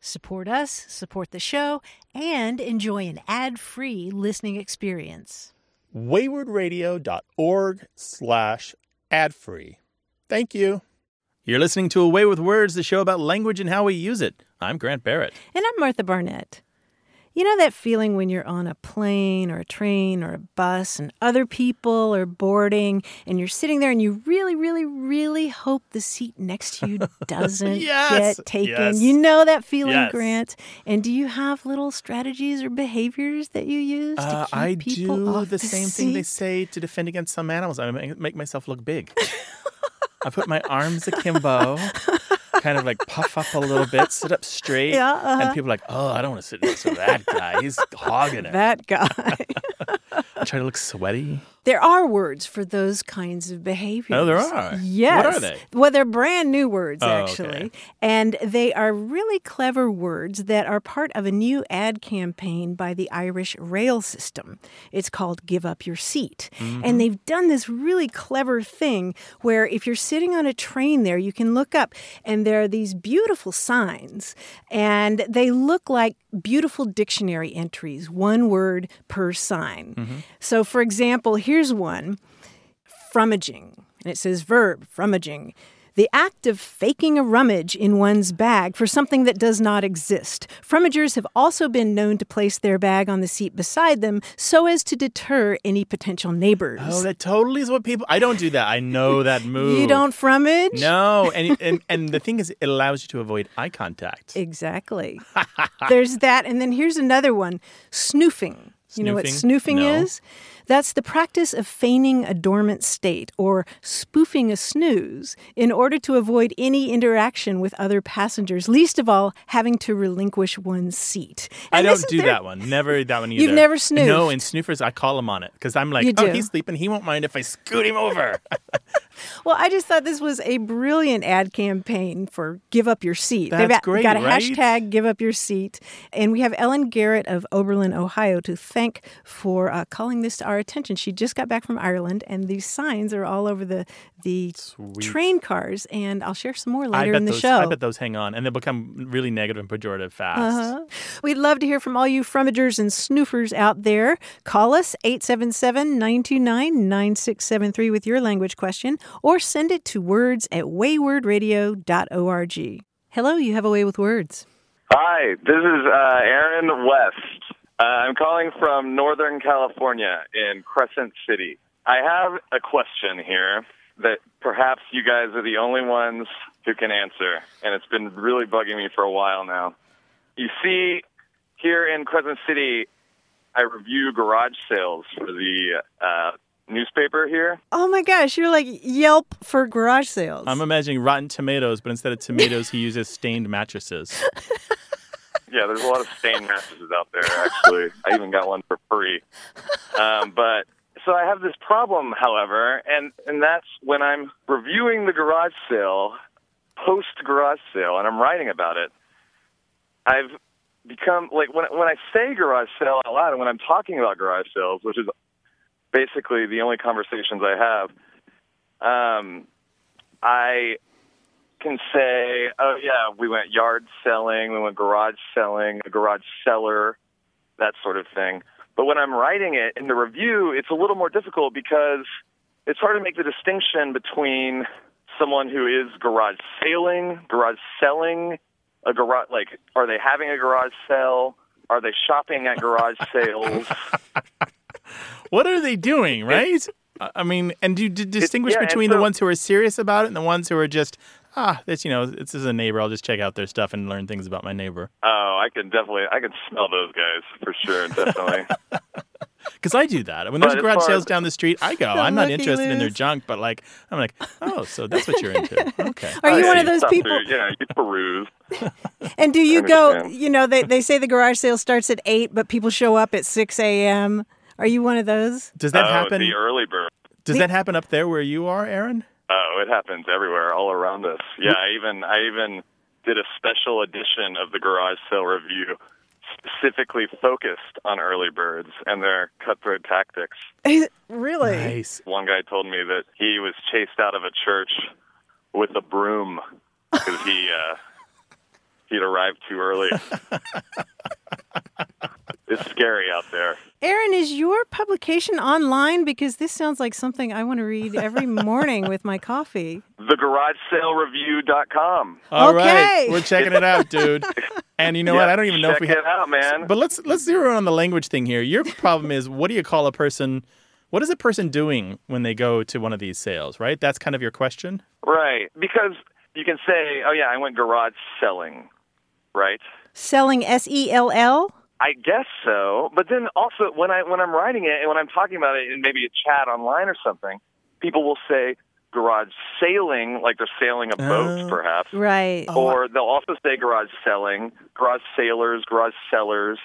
Support us, support the show, and enjoy an ad-free listening experience. waywordradio.org slash ad-free. Thank you. You're listening to Away with Words, the show about language and how we use it. I'm Grant Barrett. And I'm Martha Barnett. You know that feeling when you're on a plane or a train or a bus and other people are boarding and you're sitting there and you really, really, really hope the seat next to you doesn't Yes. get taken. Yes. You know that feeling, Yes. Grant. And do you have little strategies or behaviors that you use to Uh, keep I people do off the same thing they say to defend against some animals. I make, make myself look big. I put my arms akimbo, kind of like puff up a little bit, sit up straight. Yeah, uh-huh. And people are like, oh, I don't want to sit next to that guy. He's hogging it. That guy. I try to look sweaty. There are words for those kinds of behaviors. Oh, there are? Yes. What are they? Well, they're brand new words, Oh, actually. okay. And they are really clever words that are part of a new ad campaign by the Irish rail system. It's called Give Up Your Seat. Mm-hmm. And they've done this really clever thing where if you're sitting on a train there, you can look up and there are these beautiful signs. And they look like beautiful dictionary entries, one word per sign. Mm-hmm. So, for example, here's one frummaging. And it says verb, frummaging. The act of faking a rummage in one's bag for something that does not exist. Frummagers have also been known to place their bag on the seat beside them so as to deter any potential neighbors. Oh, that totally is what people. I don't do that. I know that move. you don't frummage? No, and, and and the thing is, it allows you to avoid eye contact. Exactly. There's that. And then here's another one snoofing. You know what Snoofing? snoofing No. is? That's the practice of feigning a dormant state or spoofing a snooze in order to avoid any interaction with other passengers, least of all having to relinquish one's seat. I don't do there- that one. Never that one either. You've never No, snoofed? in snoofers, I call him on it because I'm like, oh, he's sleeping. He won't mind if I scoot him over. Well, I just thought this was a brilliant ad campaign for Give Up Your Seat. That's got, great, got a right? hashtag Give Up Your Seat. And we have Ellen Garrett of Oberlin, Ohio to thank for uh, calling this to our attention. She just got back from Ireland, and these signs are all over the, the Sweet. train cars. And I'll share some more later in the those. show. I bet those hang on, and they become really negative and pejorative fast. Uh-huh. We'd love to hear from all you frummagers and snoofers out there. Call us 877 929 9673 with your language question or send it to words at waywordradio.org. Hello, you have a way with words. Hi, this is uh, Aaron West. Uh, I'm calling from Northern California in Crescent City. I have a question here that perhaps you guys are the only ones who can answer, and it's been really bugging me for a while now. You see, here in Crescent City, I review garage sales for the uh, newspaper here. Oh my gosh, you're like Yelp for garage sales. I'm imagining Rotten Tomatoes, but instead of tomatoes, he uses stained mattresses. Yeah, there's a lot of stained mattresses out there, actually. I even got one for free. Um, but so I have this problem, however, and, and that's when I'm reviewing the garage sale, post garage sale, and I'm writing about it. I've become like when when I say garage sale out loud, and when I'm talking about garage sales, which is basically the only conversations I have, um, I can say, oh yeah, we went yard selling, we went garage selling, a garage seller, that sort of thing. But when I'm writing it in the review, it's a little more difficult because it's hard to make the distinction between someone who is garage sailing, garage selling, a garage like are they having a garage sale? Are they shopping at garage sales? what are they doing, right? I- I mean, and do you distinguish yeah, and between the ones who are serious about it and the ones who are just ah, this you know, this is a neighbor. I'll just check out their stuff and learn things about my neighbor. Oh, I can definitely, I can smell those guys for sure, definitely. Because I do that. When there's But garage sales down the street, I go. I'm not Lucky interested in their junk, but like, I'm like, oh, so that's what you're into. Okay. Are you Oh, one yeah, of those people? through- Yeah, you peruse. And do you go? You know, they they say the garage sale starts at eight, but people show up at six a.m. Are you one of those? Does that oh, happen? The early bird. Does that happen up there where you are, Aaron? Oh, it happens everywhere, all around us. Yeah, I even I even did a special edition of the garage sale review specifically focused on early birds and their cutthroat tactics. really? Nice. One guy told me that he was chased out of a church with a broom because he uh, he'd arrived too early. it's scary out there. Aaron, is your publication online? Because this sounds like something I want to read every morning with my coffee. TheGarageSaleReview.com. All right, Okay. we're checking it out, dude. And you know what? I don't even know if we it have. out, man. But let's let's zero in on the language thing here. Your problem is what do you call a person? What is a person doing when they go to one of these sales? Right. That's kind of your question. Right, because you can say, "Oh yeah, I went garage selling," right? Selling S E L L. I guess so. But then also when I when I'm writing it and when I'm talking about it in maybe a chat online or something, people will say garage sailing, like they're sailing a boat, Oh. perhaps. Right. Or they'll also say garage selling, garage sailors, garage sellers.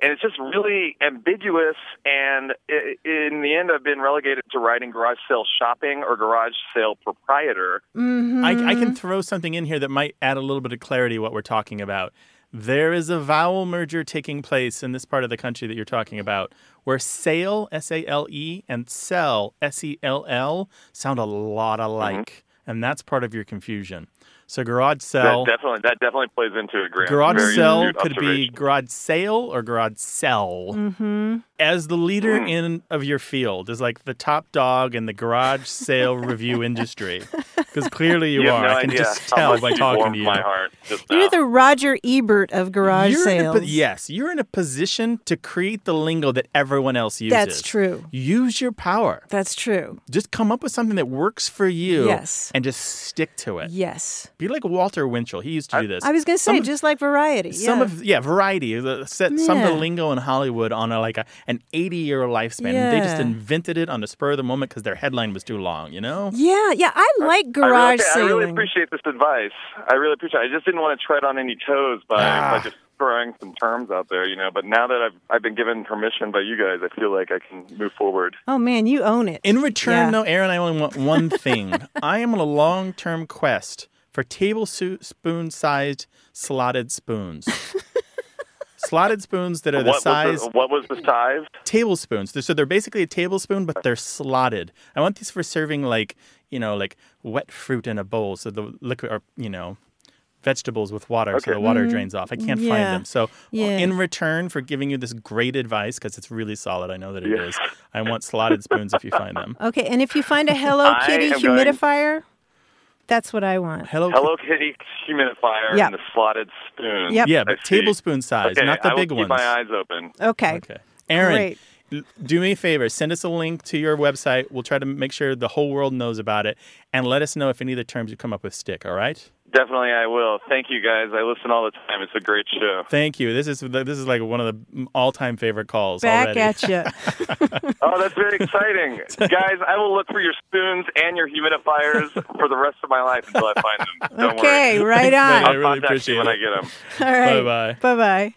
And it's just really ambiguous. And in the end, I've been relegated to writing garage sale shopping or garage sale proprietor. Mm-hmm. I, I can throw something in here that might add a little bit of clarity to what we're talking about. There is a vowel merger taking place in this part of the country that you're talking about, where sale, S A L E, and sell, S E L L, sound a lot alike. Mm-hmm. And that's part of your confusion. So garage sale That definitely that definitely plays into it. Graham. garage Very sell could be garage sale or garage sell. Mm-hmm. As the leader Mm. in of your field, is like the top dog in the garage sale review industry, because clearly you, You are. no I can just tell by talking to you. My heart You're the Roger Ebert of garage You're in a sales. po- yes, you're in a position to create the lingo that everyone else uses. That's true. Use your power. That's true. Just come up with something that works for you Yes. and just stick to it. Yes. Be like Walter Winchell. He used to do this. I was going to say, Some- just like variety. Some yeah. of yeah, variety. the- Set some of the lingo in Hollywood on a, like a, an eighty year lifespan. They just invented it on the spur of the moment because their headline was too long. You know. Yeah, yeah. I like I garage really, I really appreciate this advice. I really appreciate. it. I just didn't want to tread on any toes by, Ah. by just throwing some terms out there, you know. But now that I've I've been given permission by you guys, I feel like I can move forward. oh man, you own it. In return, Yeah. though, Aaron, I only want one thing. I am on a long term quest for tablespoon sized slotted spoons. slotted spoons that are the what size was the, what was the size? tablespoons. So they're basically a tablespoon, but they're slotted. I want these for serving like you know like wet fruit in a bowl, so the liquid or you know vegetables with water, so the water drains off. I can't find Mm-hmm. Them. So Yeah. in return for giving you this great advice, because it's really solid, I know that it Yeah. is. I want slotted spoons if you find them. Okay, and if you find a Hello Kitty am going- humidifier, that's what I want. Hello. Hello Kitty humidifier Yeah. and the slotted spoon. Yep. Yeah, I but see. tablespoon size, Okay, not the I big will ones. keep my eyes open. Okay. Okay. Aaron, Great. do me a favor. Send us a link to your website. We'll try to make sure the whole world knows about it. And let us know if any of the terms you come up with stick, all right? Definitely, I will. Thank you guys. I listen all the time. It's a great show. Thank you. This is this is like one of the all-time favorite calls Back already. at you. Oh, that's very exciting, guys! I will look for your spoons and your humidifiers for the rest of my life until I find them. Don't okay, worry. right on. man. I I'll really appreciate you when it. I get them. All right. Bye-bye. Bye bye.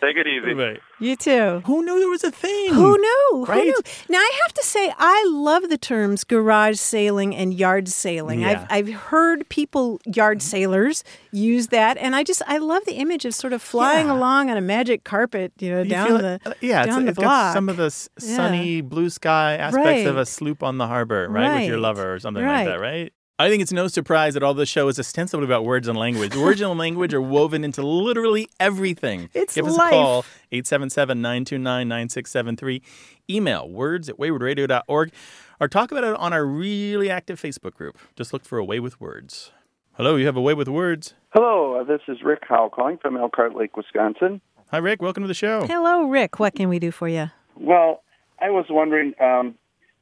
Take it easy. Right. You too. Who knew there was a thing? Who knew? Who Right? knew? Now I have to say I love the terms garage sailing and yard sailing. Yeah. I've I've heard people yard sailors use that, and I just I love the image of sort of flying Yeah. along on a magic carpet, you know, You down feel the it- uh, yeah, down it's, the it's block. got some of the s- Yeah. sunny blue sky aspects of a sloop on the harbor, right, with your lover or something Right. like that, right? I think it's no surprise that all this show is ostensibly about words and language. Words and language are woven into literally everything. It's Give us life. a call, 877-929-9673. Email words at waywordradio.org or talk about it on our really active Facebook group. Just look for A Way with Words. Hello, you have A Way with Words. Hello, uh, this is Rick Howe calling from Elkhart Lake, Wisconsin. Hi, Rick. Welcome to the show. Hello, Rick. What can we do for you? Well, I was wondering. Um,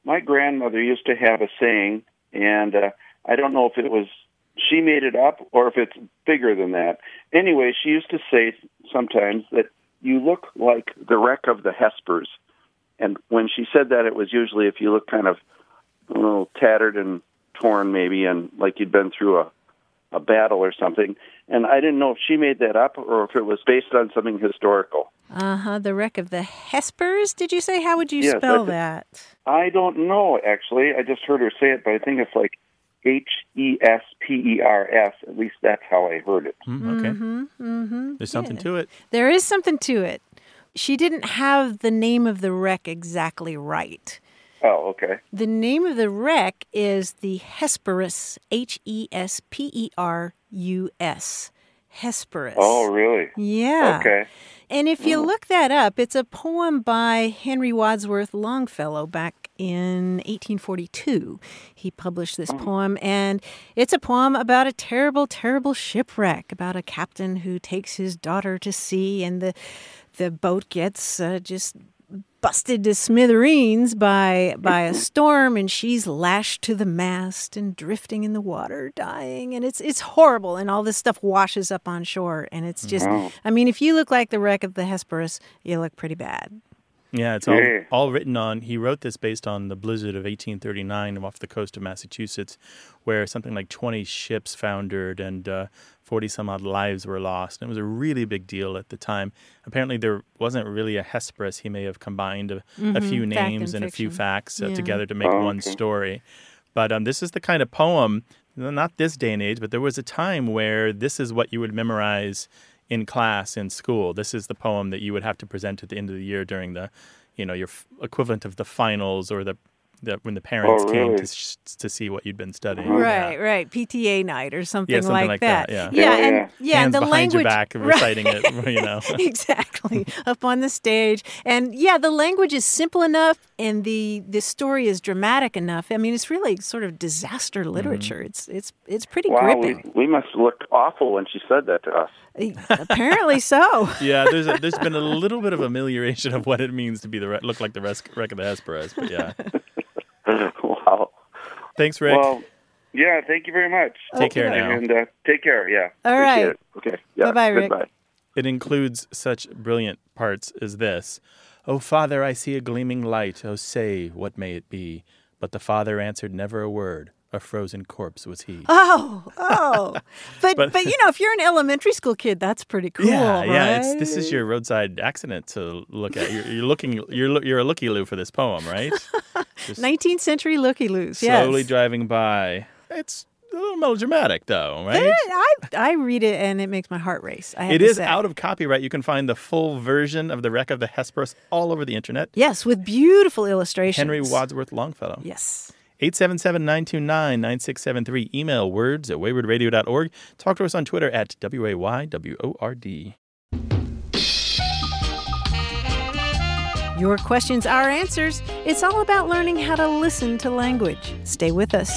my grandmother used to have a saying, and uh, I don't know if it was she made it up or if it's bigger than that. Anyway, she used to say sometimes that you look like the wreck of the Hespers. And when she said that, it was usually if you look kind of a little tattered and torn, maybe, and like you'd been through a, a battle or something. And I didn't know if she made that up or if it was based on something historical. Uh huh. The wreck of the Hespers, did you say? How would you Yes, spell I that? I don't know, actually. I just heard her say it, but I think it's like H E S P E R S. At least that's how I heard it. Mm, okay. Mm-hmm. Mm-hmm. There's something to it. There is something to it. She didn't have the name of the wreck exactly right. Oh, okay. The name of the wreck is the Hesperus, H E S P E R U S. Hesperus. Oh, really? Yeah. Okay. And if you look that up, it's a poem by Henry Wadsworth Longfellow back in 1842. He published this poem, and it's a poem about a terrible, terrible shipwreck, about a captain who takes his daughter to sea, and the the boat gets uh, just busted to smithereens by by a storm and she's lashed to the mast and drifting in the water dying and it's it's horrible and all this stuff washes up on shore and it's just I mean if you look like the wreck of the Hesperus you look pretty bad. Yeah, it's all, Yeah. all written on. He wrote this based on the blizzard of 1839 off the coast of Massachusetts, where something like 20 ships foundered and uh, 40 some odd lives were lost. And it was a really big deal at the time. Apparently, there wasn't really a Hesperus. He may have combined a, a few Mm-hmm. Fact names and and, a few facts uh, Yeah. together to make Oh, one okay. story. But um, this is the kind of poem, not this day and age, but there was a time where this is what you would memorize in class in school. This is the poem that you would have to present at the end of the year during the, you know, your f- equivalent of the finals or the, the when the parents came really? to sh- to see what you'd been studying. Right, Yeah. right. PTA night or something, yeah, something like, like that. that, yeah, yeah. Yeah, and yeah. yeah, Hands and the behind language your back, Right. reciting it. You know. exactly up on the stage and yeah the language is simple enough and the the story is dramatic enough i mean it's really sort of disaster Mm-hmm. literature it's it's it's pretty Wow, we, gripping we must look awful when she said that to us. apparently so yeah, there's a, there's been a little bit of amelioration of what it means to be the re- look like the res- wreck of the Hesperus, but yeah. wow. Thanks, Rick. Well, yeah, thank you very much. Take care now. And uh, take care, yeah. All Appreciate right. it. Okay. Yeah. Bye-bye, Rick. Goodbye. It includes such brilliant parts as this O Father, I see a gleaming light. Oh, say, what may it be? But the father answered never a word. A frozen corpse was he. oh oh but, But- but you know if you're an elementary school kid that's pretty cool yeah, yeah. It's, this is your roadside accident to look at. You're, you're looking. You're you're a looky loo for this poem, right? 19th century looky loos yeah. slowly yes driving by. It's a little melodramatic, though, right? I, I read it and it makes my heart race. I have It is say. out of copyright. You can find the full version of the wreck of the Hesperus all over the internet. Yes, with beautiful illustrations. Henry Wadsworth Longfellow. Yes. 877-929-9673. Email words at waywordradio.org. Talk to us on Twitter at W-A-Y-W-O-R-D. Your questions, our answers. It's all about learning how to listen to language. Stay with us.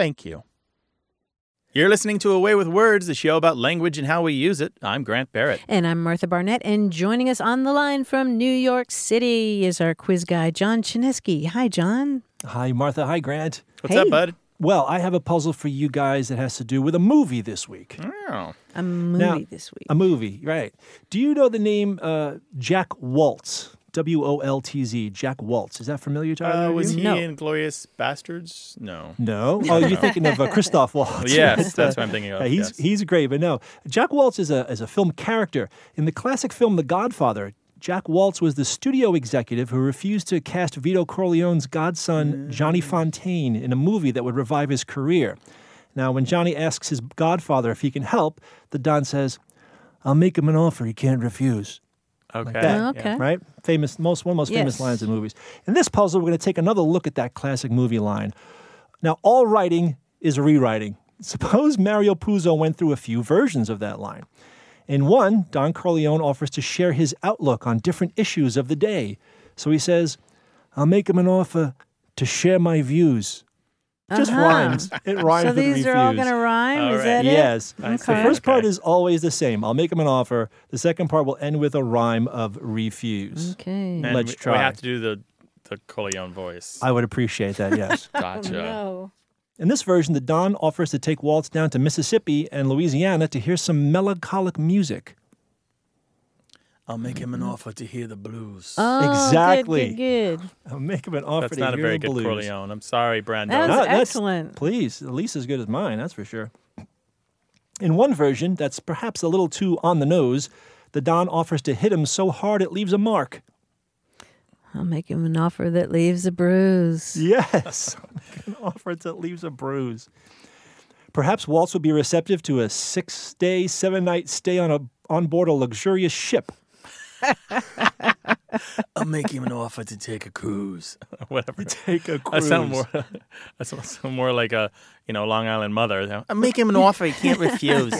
Thank you. You're listening to Away with Words, the show about language and how we use it. I'm Grant Barrett. And I'm Martha Barnett, and joining us on the line from New York City is our quiz guy, John Chaneski. Hi, John. Hi, Martha. Hi, Grant. What's Hey. up, bud? Well, I have a puzzle for you guys that has to do with a movie this week. Oh, A movie Now, this week. A movie, right. Do you know the name uh, Jack Woltz? W O L T Z. Jack Woltz. Is that familiar to either uh, was he No. in Glorious Bastards? No. No. Oh, you're thinking of uh, Christoph Waltz. Yes, that's what I'm thinking of, Yeah, he's yes. he's great, but no. Jack Woltz is a is a film character in the classic film The Godfather. Jack Woltz was the studio executive who refused to cast Vito Corleone's godson Johnny Fontane in a movie that would revive his career. Now, when Johnny asks his godfather if he can help, the Don says, "I'll make him an offer he can't refuse." Okay. that. Oh, okay. right? Famous, most one of the most famous Yes. lines in movies. In this puzzle, we're going to take another look at that classic movie line. Now, all writing is rewriting. Suppose Mario Puzo went through a few versions of that line. In one, Don Corleone offers to share his outlook on different issues of the day. So he says, "I'll make him an offer to share my views." Just Uh-huh. rhymes. It rhymes So with these are all going to rhyme? All Is right. that it? Yes. I The first part Okay. is always the same. I'll make him an offer. The second part will end with a rhyme of refuse. Okay. And Let's we, try. We have to do the, the Corleone voice. I would appreciate that, yes. Gotcha. No. In this version, the Don offers to take Woltz down to Mississippi and Louisiana to hear some melancholic music. I'll make him an mm-hmm. offer to hear the blues. Oh, Exactly. Good, good, I'll make him an offer That's to not a hear very the good blues. Corleone. I'm sorry, Brando. That was No, that's- excellent. Please, at least as good as mine, that's for sure. In one version, that's perhaps a little too on the nose, the Don offers to hit him so hard it leaves a mark. I'll make him an offer that leaves a bruise. Yes, an offer that leaves a bruise. Perhaps Woltz would be receptive to a six-day, seven-night stay on a on board a luxurious ship. I'll make him an offer to take a cruise. Whatever. Take a cruise. I sound more. I sound more like a you know Long Island mother. I'll make him an offer he can't refuse.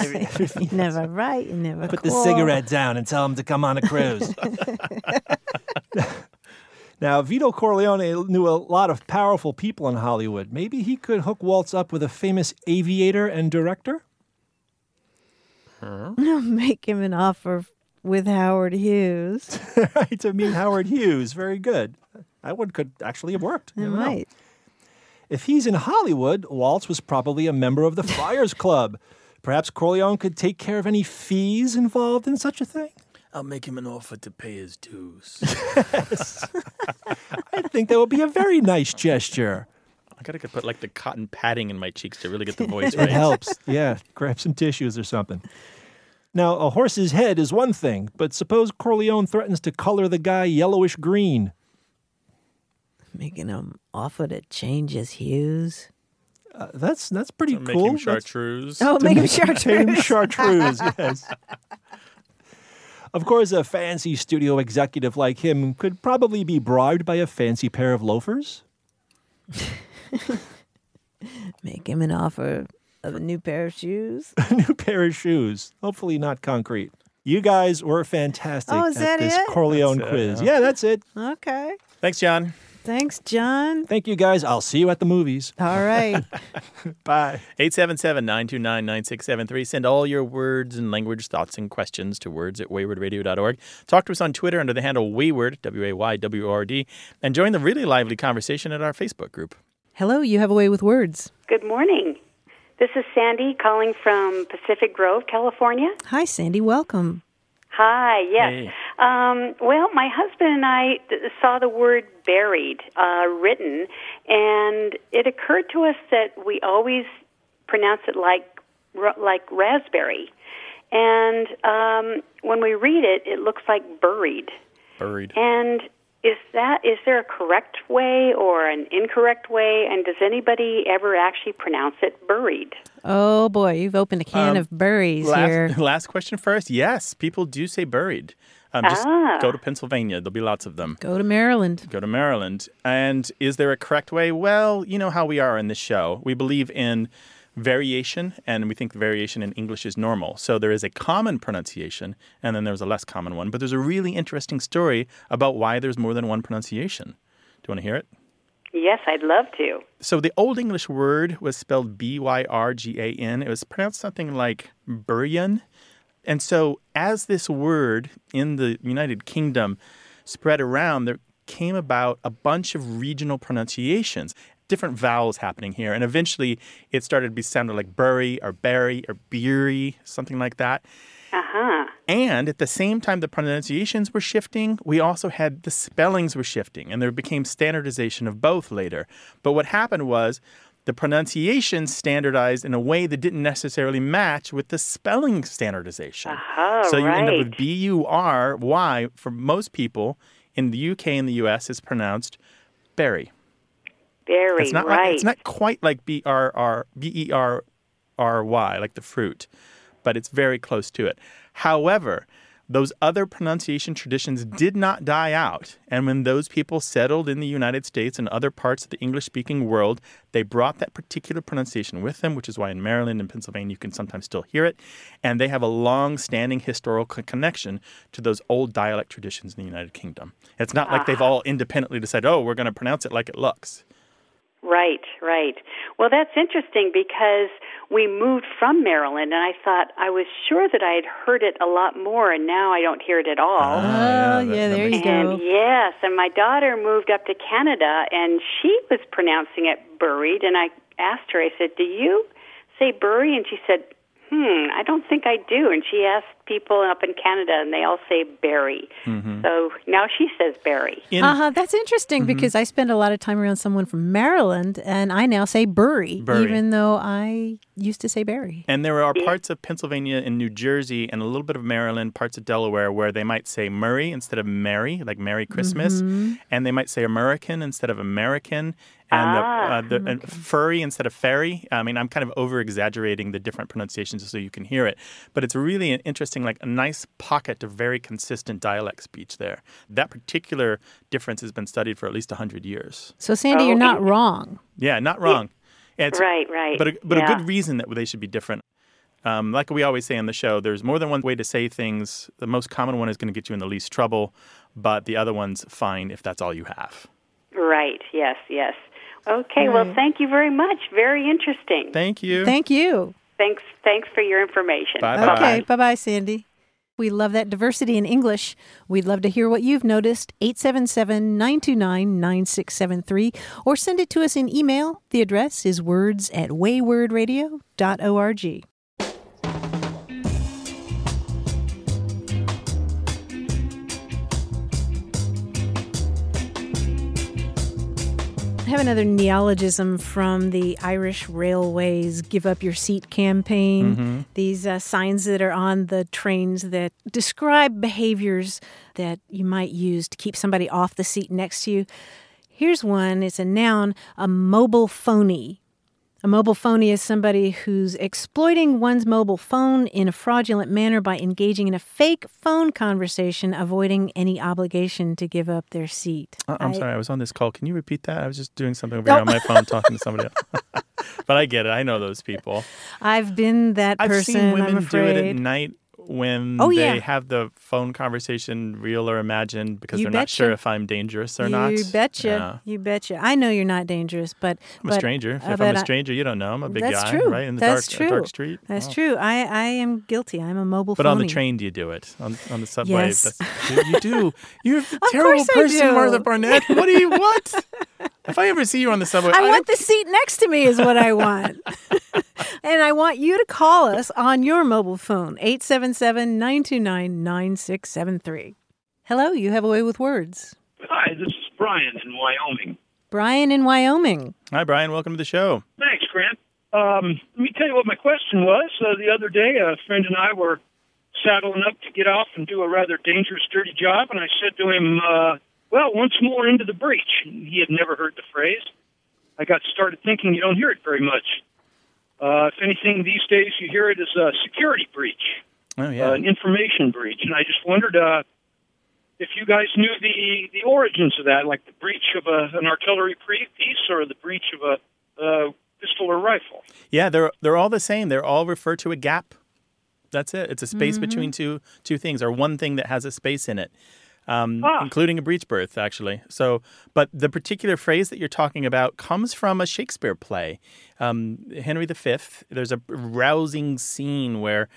You never write, you never Put the cigarette down and tell him to come on a cruise. now, Vito Corleone knew a lot of powerful people in Hollywood. Maybe he could hook Woltz up with a famous aviator and director? I'll make him an offer with Howard Hughes. right, to meet Howard Hughes. Very good. That one could actually have worked. It You never know. might. If he's in Hollywood, Woltz was probably a member of the Friars Club. Perhaps Corleone could take care of any fees involved in such a thing? I'll make him an offer to pay his dues. I think that would be a very nice gesture. I gotta put like the cotton padding in my cheeks to really get the voice right. It right. helps. Yeah, grab some tissues or something. Now, a horse's head is one thing, but suppose Corleone threatens to color the guy yellowish green. Making him offer to change his hues. Uh, that's that's pretty Make cool. him That's- chartreuse. Oh, to make him make him chartreuse. chartreuse, yes. Of course, a fancy studio executive like him could probably be bribed by a fancy pair of loafers. Make him an offer of a new pair of shoes. a new pair of shoes. Hopefully not concrete. You guys were fantastic Oh, is at that this it? Corleone That's it, quiz. yeah. Yeah, that's it. Okay. Thanks, John. Thanks, John. Thank you guys. I'll see you at the movies. All right. Bye. 877-929-9673. Send all your words and language thoughts and questions to words at waywordradio.org. Talk to us on Twitter under the handle Wayword, W-A-Y-W-O-R-D, and join the really lively conversation at our Facebook group. Hello, you have a way with words. Good morning. This is Sandy calling from Pacific Grove, California. Hi, Sandy. Welcome. Hi, yes. Hey. Um, well, my husband and I saw the word buried uh, written, and it occurred to us that we always pronounce it like ra- like raspberry. And um, when we read it, it looks like buried. Buried. And is that is there a correct way or an incorrect way? And does anybody ever actually pronounce it buried? Oh boy, you've opened a can Um, of berries here. Last, last question first. Yes, people do say buried. Um, just Ah. go to Pennsylvania. There'll be lots of them. Go to Maryland. Go to Maryland. And is there a correct way? Well, you know how we are in this show. We believe in variation, and we think the variation in English is normal. So there is a common pronunciation, and then there's a less common one. But there's a really interesting story about why there's more than one pronunciation. Do you want to hear it? Yes, I'd love to. So the Old English word was spelled B Y R G A N. It was pronounced something like Buryan. And so as this word in the United Kingdom spread around, there came about a bunch of regional pronunciations, different vowels happening here. And eventually it started to be sounded like Bury or Berry or Beery, something like that. Uh huh. And at the same time the pronunciations were shifting, we also had the spellings were shifting, and there became standardization of both later. But what happened was the pronunciation standardized in a way that didn't necessarily match with the spelling standardization. Uh-huh, so you end up right. with B U R Y for most people in the UK and the US is pronounced berry. Very It's not right. like, it's not quite like B R R B E R R Y like the fruit, but it's very close to it. However, those other pronunciation traditions did not die out. And when those people settled in the United States and other parts of the English speaking world, they brought that particular pronunciation with them, which is why in Maryland and Pennsylvania you can sometimes still hear it. And they have a long standing historical connection to those old dialect traditions in the United Kingdom. It's not like they've ah. all independently decided, oh, we're going to pronounce it like it looks. Right, right. Well, that's interesting because we moved from Maryland, and I thought I was sure that I had heard it a lot more, and now I don't hear it at all. Oh, yeah, that- yeah, there you and go. yes, and my daughter moved up to Canada, and she was pronouncing it buried, and I asked her, I said, "Do you say bury?" And she said, "Hmm, I don't think I do." And she asked people up in Canada, and they all say bury. So now she says bury. In, Uh huh. That's interesting because I spend a lot of time around someone from Maryland, and I now say Bury, Bury. even though I used to say Barry. And there are parts of Pennsylvania and New Jersey and a little bit of Maryland, parts of Delaware where they might say Murray instead of Mary, like Merry Christmas. And they might say American instead of American. And, Ah, the, uh, the, and furry instead of fairy. I mean, I'm kind of over exaggerating the different pronunciations so you can hear it. But it's really an interesting, like a nice pocket of very consistent dialect speech there. That particular difference has been studied for at least 100 years. So, Sandy, you're Oh, not in- wrong. Yeah, not wrong. It's, Right, right. but a, but Yeah. a good reason that they should be different. Um, like we always say on the show, there's more than one way to say things. The most common one is going to get you in the least trouble, but the other one's fine if that's all you have. Right. Yes. Yes. Okay. Well, thank you very much. Very interesting. Thank you. Thank you. Thanks. Thanks for your information. Bye bye. Okay. Bye bye, Sandy. We love that diversity in English. We'd love to hear what you've noticed. 877 929 9673 or send it to us in email. The address is words at waywordradio.org. have another neologism from the Irish Railways Give Up Your Seat campaign. These uh, signs that are on the trains that describe behaviors that you might use to keep somebody off the seat next to you. Here's one it's a noun, a mobile phony. A mobile phony is somebody who's exploiting one's mobile phone in a fraudulent manner by engaging in a fake phone conversation, avoiding any obligation to give up their seat. Uh, I'm I- sorry, I was on this call. Can you repeat that? I was just doing something over here on my phone talking to somebody else. but I get it. I know those people. I've been that I've person. seen women I'm do it at night when Oh, they yeah. have the phone conversation real or imagined because You they're not sure if I'm dangerous or you not. You betcha. Yeah. You betcha. I know you're not dangerous, but I'm but- a stranger. If uh, I'm a a I- stranger, you don't know. I'm a big that's guy, true. right? In the That's dark, true. dark street. That's Oh. true. I, I am guilty. I'm a mobile But on the train, do you do it? On, on the subway? Yes. You, do. You're a terrible person. Martha Barnett. What do you what? if I ever see you on the subway, I I want don't- the seat next to me is what I want. and I want you to call us on your mobile phone, 877-929-9673. Hello, you have a way with words. Hi, this is Brian in Wyoming. Brian in Wyoming. Hi, Brian. Welcome to the show. Thanks, Grant. Um, let me tell you what my question was. Uh, the other day, a friend and I were saddling up to get off and do a rather dangerous, dirty job, and I said to him, uh, "Well, once more into the breach." He had never heard the phrase. I got started thinking you don't hear it very much. Uh, if anything, these days you hear it as a security breach, Oh yeah. uh, an information breach, and I just wondered uh, if you guys knew the the origins of that, like the breach of a, an artillery piece or the breach of a uh, pistol or rifle. Yeah, they're they're all the same. They're all refer to a gap. That's it. It's a space Mm-hmm. between two two things, or one thing that has a space in it. um, Ah. including a breech birth, actually. So, but the particular phrase that you're talking about comes from a Shakespeare play, um, Henry V. There's a rousing scene where.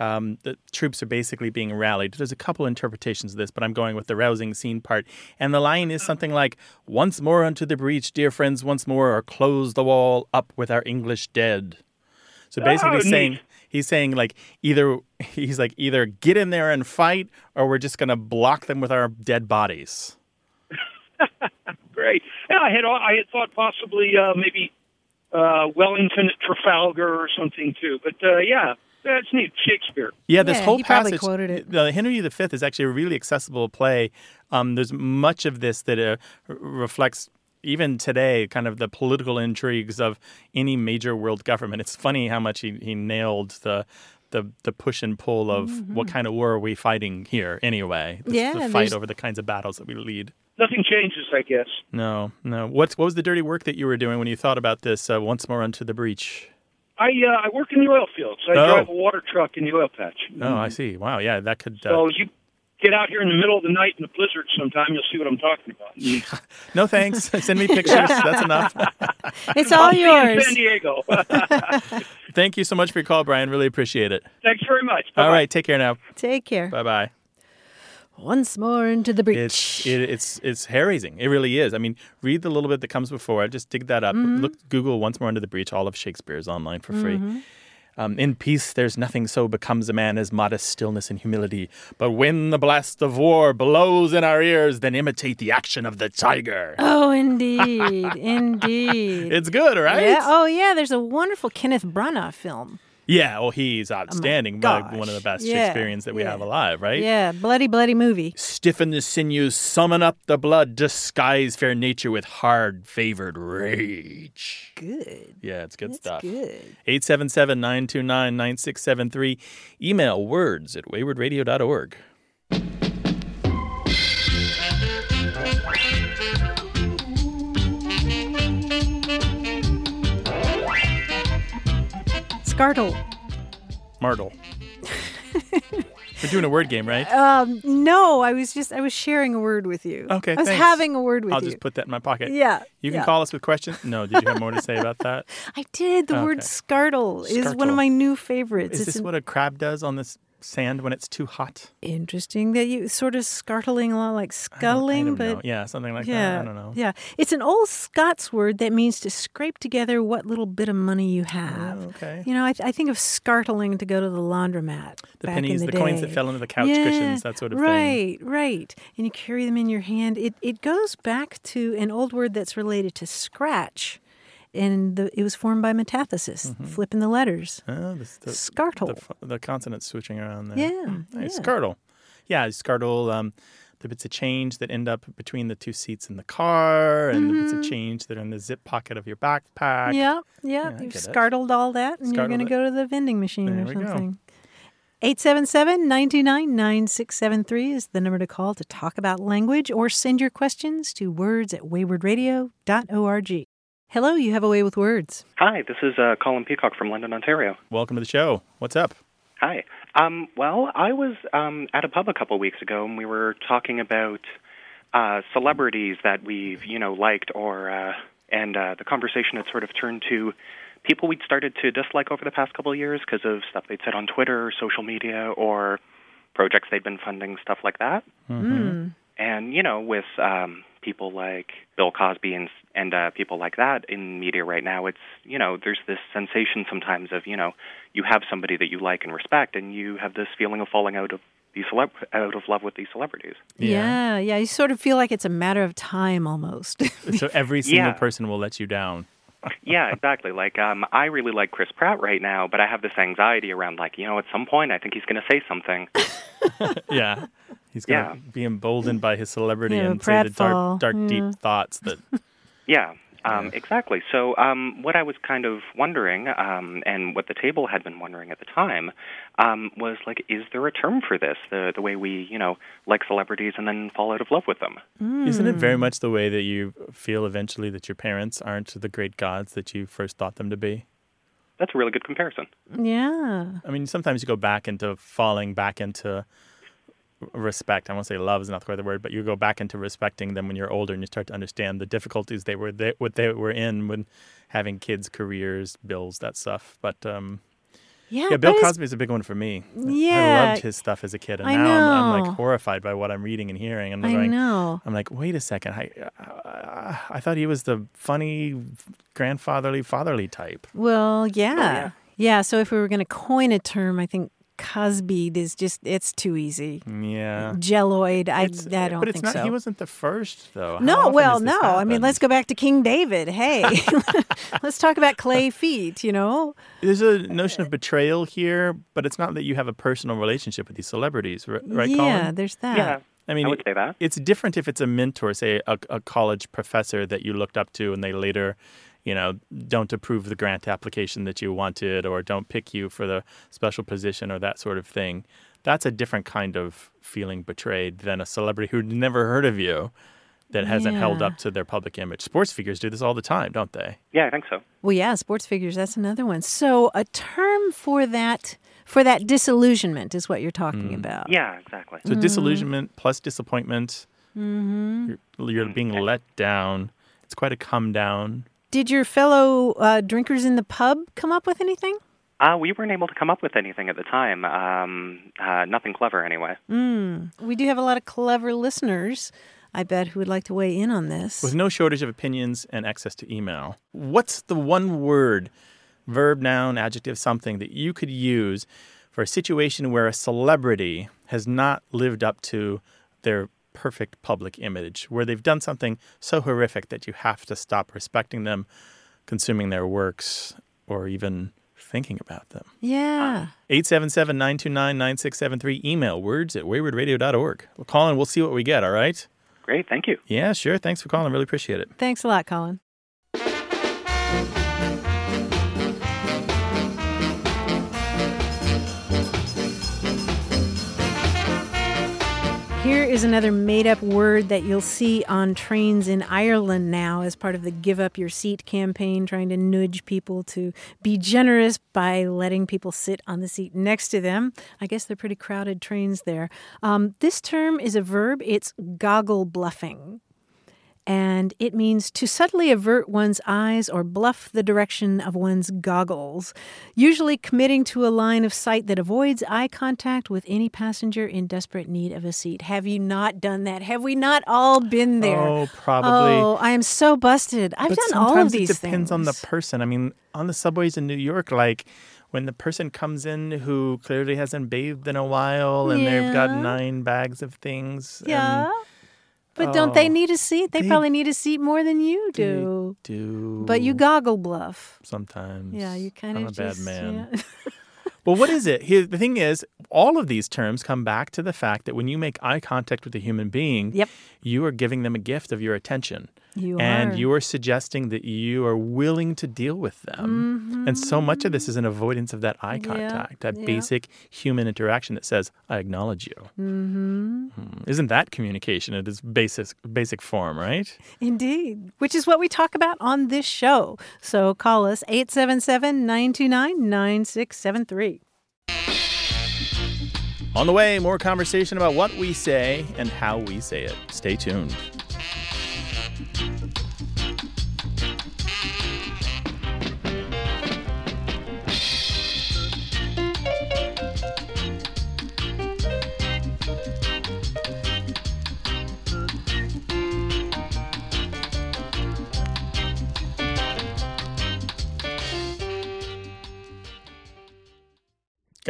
Um, the troops are basically being rallied. There's a couple interpretations of this, but I'm going with the rousing scene part. And the line is something like, Once more unto the breach, dear friends, once more, or close the wall up with our English dead. So basically Oh, saying neat. he's saying like either he's like either get in there and fight or we're just gonna block them with our dead bodies. Great. Yeah, I had I had thought possibly uh, maybe uh, Wellington at Trafalgar or something too. But uh, yeah, that's neat. Shakespeare. Yeah, this Yeah, whole he passage. quoted it. The Henry V is actually a really accessible play. Um, there's much of this that uh, reflects even today kind of the political intrigues of any major world government. It's funny how much he, he nailed the. The, the push and pull of what kind of war are we fighting here anyway? The, Mm-hmm. Yeah, the fight there's- over the kinds of battles that we lead. Nothing changes, I guess. No, no. What's what was the dirty work that you were doing when you thought about this? Uh, once more unto the breach. I uh, I work in the oil fields. I Oh. drive a water truck in the oil patch. Oh, I see. Wow, yeah, that could. Uh, So you get out here in the middle of the night in a blizzard sometime, you'll see what I'm talking about. no thanks. Send me pictures. That's enough. It's all I'll see you in yours. San Diego. Thank you so much for your call, Brian. Really appreciate it. Thanks very much. All Bye-bye. right, take care now. Take care. Bye bye. Once more into the breach. It's it, it's it's hair raising. It really is. I mean, read the little bit that comes before. Just dig that up. Mm-hmm. Look, Google once more into the breach. All of Shakespeare's online for free. Um, in peace, there's nothing so becomes a man as modest stillness and humility. But when the blast of war blows in our ears, then imitate the action of the tiger. oh, indeed. indeed. It's good, right? Yeah. Oh, yeah. There's a wonderful Kenneth Branagh film. Yeah, well, he's oh outstanding. One of- gosh. one of the best Yeah, Shakespeareans that we yeah. have alive, right? Yeah. Bloody, bloody movie. Stiffen the sinews, summon up the blood, disguise fair nature with hard favored rage. Good. Yeah, it's good That's stuff. good. 877 929 9673. Email words at waywordradio.org. Scartle. Martle. We're doing a word game, right? Um, no, I was just I was sharing a word with you. Okay, I was thanks. having a word with you. I'll just put that in my pocket. Yeah. You can yeah. call us with questions. No, did you have more to say about that? I did. The word Okay. scartle is one of my new favorites. Is it's this an- what a crab does on this sand when it's too hot? interesting that you sort of scartling a lot like I don't- I sculling, don't but know. yeah, something like yeah, that. I don't know. yeah. It's an old Scots word that means to scrape together what little bit of money you have. Oh, okay. You know, I, I think of scartling to go to the laundromat. The back pennies, in the, the coins that fell into the couch Yeah, cushions, that sort of thing. Right, right. And you carry them in your hand. It it goes back to an old word that's related to scratch, and the, it was formed by metathesis, Mm-hmm. flipping the letters. Oh, this, the, Scartle. The, the consonants switching around there. Yeah, Nice. yeah. Scartle. Yeah, scartle. Um, the bits of change that end up between the two seats in the car, and the bits of change that are in the zip pocket of your backpack. Mm-hmm. Yeah, yeah. You've get it. scartled all that, and you're going to go to the vending machine There or something. 877 99 9673 is the number to call to talk about language or send your questions to words at waywordradio.org. Hello, you have a way with words. Hi, this is uh, Colin Peacock from London, Ontario. Welcome to the show. What's up? Hi. Um, well, I was um, at a pub a couple weeks ago, and we were talking about uh, celebrities that we've, you know, liked, or uh, and uh, the conversation had sort of turned to people we'd started to dislike over the past couple of years because of stuff they'd said on Twitter or social media or projects they'd been funding, stuff like that. And you know, with um, people like Bill Cosby and and uh, people like that in media right now, it's you know, there's this sensation sometimes of you know, you have somebody that you like and respect, and you have this feeling of falling out of these celeb- out of love with these celebrities. Yeah. yeah, You sort of feel like it's a matter of time almost. So every single Yeah. person will let you down. yeah, exactly. Like um, I really like Chris Pratt right now, but I have this anxiety around like you know, at some point I think he's going to say something. Yeah. He's going to Yeah. be emboldened by his celebrity Yeah, and say the dark, dark Yeah. deep thoughts that. Yeah, um, exactly. So, um, what I was kind of wondering, um, and what the table had been wondering at the time, um, was like, is there a term for this? The the way we, you know, like celebrities and then fall out of love with them. Isn't it Hmm. very much the way that you feel eventually that your parents aren't the great gods that you first thought them to be? That's a really good comparison. yeah. I mean, sometimes you go back into falling back into respect. I won't say love is not quite the word, but you go back into respecting them when you're older and you start to understand the difficulties they were they, what they were in when having kids, careers, bills, that stuff. But um, Yeah, yeah, Bill Cosby is a big one for me. Yeah, I loved his stuff as a kid, and I now I'm, I'm like horrified by what I'm reading and hearing. And I'm I going, know. I'm like, wait a second, I, uh, I thought he was the funny, grandfatherly, fatherly type. Well, yeah. yeah. yeah. So if we were going to coin a term, I think Cosby is just, it's too easy. Yeah. Jelloid, I, It's- I don't but it's think not. so. He wasn't the first, though. How no, well, has this no. I mean, let's go back to King David. Hey, let's talk about clay feet, you know? There's a notion of betrayal here, but it's not that you have a personal relationship with these celebrities, r- right, yeah, Colin? there's that. Yeah, I mean, I would say that. it's different if it's a mentor, say a, a college professor that you looked up to, and they later, you know, don't approve the grant application that you wanted, or don't pick you for the special position, or that sort of thing. That's a different kind of feeling betrayed than a celebrity who'd never heard of you, that hasn't held up to their public image. Sports figures do this all the time, don't they? Yeah, I think so. Well, yeah, sports figures. That's another one. So a term for that for that disillusionment is what you're talking about. Yeah, exactly. So disillusionment plus disappointment. Mm-hmm. You're, you're being let down. It's quite a come down. Did your fellow uh, drinkers in the pub come up with anything? Uh, we weren't able to come up with anything at the time. Um, uh, nothing clever, anyway. We do have a lot of clever listeners, I bet, who would like to weigh in on this. With no shortage of opinions and access to email. What's the one word, verb, noun, adjective, something that you could use for a situation where a celebrity has not lived up to their perfect public image, where they've done something so horrific that you have to stop respecting them, consuming their works, or even thinking about them? yeah. Uh, 877 929 9673. Email words at waywordradio.org. Well, Colin, we'll see what we get, all right? Great, thank you. Yeah, sure. Thanks for calling. Really appreciate it. Thanks a lot, Colin. Here is another made up word that you'll see on trains in Ireland now as part of the Give Up Your Seat campaign, trying to nudge people to be generous by letting people sit on the seat next to them. I guess they're pretty crowded trains there. Um, this term is a verb, it's goggle bluffing and it means to subtly avert one's eyes or bluff the direction of one's goggles, usually committing to a line of sight that avoids eye contact with any passenger in desperate need of a seat. Have you not done that? Have we not all been there? Oh, probably. Oh, I am so busted. I've but done all of these things. it depends on the person. I mean, on the subways in New York, like when the person comes in who clearly hasn't bathed in a while and they've got nine bags of things. Yeah. And But don't they Oh, need a seat? They, they probably need a seat more than you they do. do. But you goggle bluff. sometimes. Yeah, you kind of I'm a just bad man. yeah. Well, what is it? Here, the thing is, all of these terms come back to the fact that when you make eye contact with a human being, Yep. you are giving them a gift of your attention. You and you are suggesting that you are willing to deal with them. And so much of this is an avoidance of that eye Mm-hmm. Yeah, contact, that yeah. basic human interaction that says, I acknowledge you. Mm-hmm. Isn't that communication in its basic, basic form, right? Indeed, which is what we talk about on this show. So call us 877 929 9673. On the way, more conversation about what we say and how we say it. Stay tuned.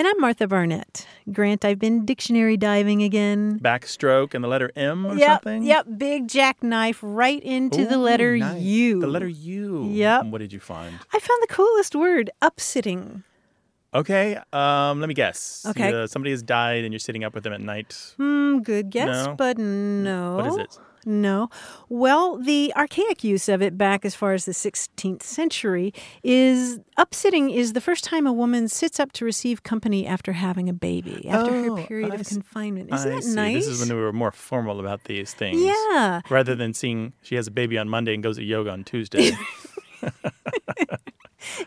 And I'm Martha Barnette. Grant, I've been dictionary diving again. Backstroke and the letter M or yep, something? yep, big jackknife right into the letter nice. U. The letter U. Yep. What did you find? I found the coolest word, upsitting. Okay, um, let me guess. Okay. Uh, somebody has died and you're sitting up with them at night. Hmm, good guess, No. but no. What is it? No. Well, the archaic use of it back as far as the 16th century is upsitting is the first time a woman sits up to receive company after having a baby, after Oh, her period I of see. confinement. Isn't I that see. nice? This is when we were more formal about these things. Yeah. Rather than seeing she has a baby on Monday and goes to yoga on Tuesday.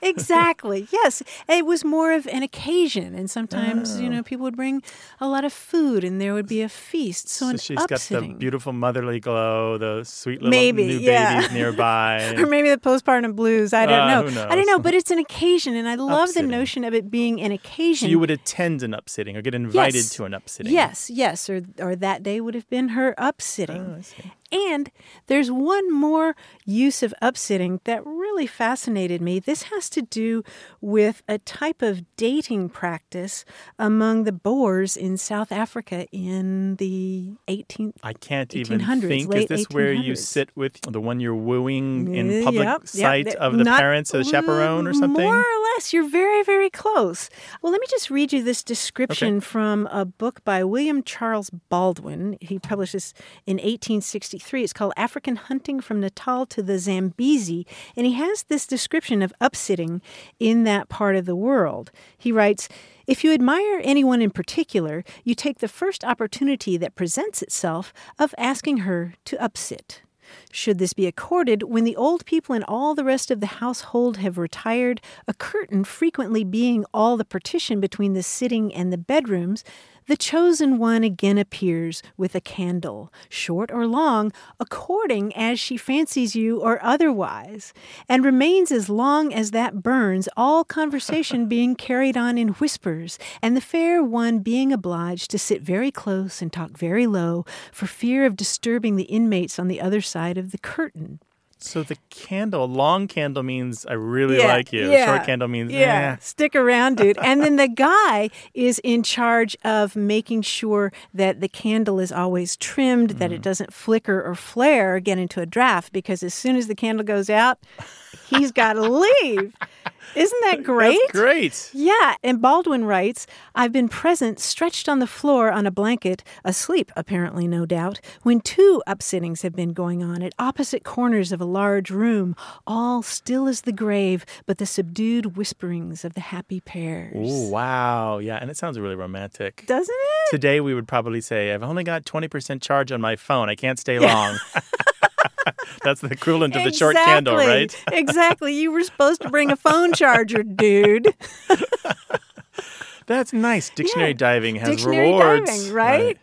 exactly. Yes. It was more of an occasion. And sometimes, Oh. you know, people would bring a lot of food and there would be a feast. So, so an she's got the beautiful motherly glow, the sweet little Maybe, new yeah. babies nearby. or maybe the postpartum blues. I don't Uh, know. I don't know, but it's an occasion. And I love Upsitting. the notion of it being an occasion. so you would attend an upsitting or get invited Yes. to an upsitting. Yes, yes, or or that day would have been her upsitting. Oh. And there's one more use of upsitting that really fascinated me. This has to do with a type of dating practice among the Boers in South Africa in the 18th. I can't even 1800s, think. Is this where you sit with the one you're wooing in Uh, public yep, yep, sight that- of the parents, a chaperone or something? More or less. You're very, very close. Well, let me just read you this description from a book by William Charles Baldwin. He published this in 1863. It's called African Hunting from Natal to the Zambezi. And he has this description of upsitting in that part of the world. He writes, if you admire anyone in particular, you take the first opportunity that presents itself of asking her to upsit. Should this be accorded when the old people and all the rest of the household have retired, a curtain frequently being all the partition between the sitting and the bedrooms, the chosen one again appears with a candle, short or long, according as she fancies you or otherwise, and remains as long as that burns, all conversation being carried on in whispers, and the fair one being obliged to sit very close and talk very low for fear of disturbing the inmates on the other side of the curtain. So the candle, long candle means I really Yeah, like you. yeah, Short candle means Yeah, eh. stick around, dude. And then the guy is in charge of making sure that the candle is always trimmed, that Mm-hmm. it doesn't flicker or flare or get into a draft, because as soon as the candle goes out, he's got to leave. Isn't that great? That's great. Yeah, and Baldwin writes, I've been present, stretched on the floor on a blanket, asleep, apparently, no doubt, when two upsittings have been going on at opposite corners of a large room, all still as the grave, but the subdued whisperings of the happy pairs. Oh, wow. Yeah, and it sounds really romantic. Doesn't it? Today we would probably say, I've only got 20% charge on my phone. I can't stay long. That's the equivalent of the short candle, right? exactly. You were supposed to bring a phone charger, dude. That's nice. Dictionary Yeah. diving has Dictionary rewards. diving, right?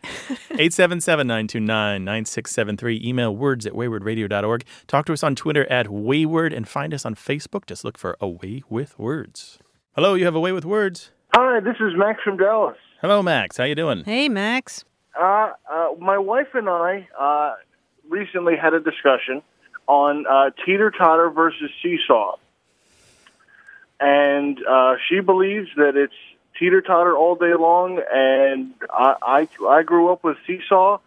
877 929 9673. Email words at waywordradio.org. Talk to us on Twitter at Wayword and find us on Facebook. Just look for A Way with Words. Hello, you have A Way with Words. Hi, this is Max from Dallas. Hello, Max. How you doing? Hey, Max. Uh, uh, my wife and I uh, recently had a discussion on uh, teeter totter versus seesaw, and uh, she believes that it's teeter totter all day long, and I, I I grew up with seesaw,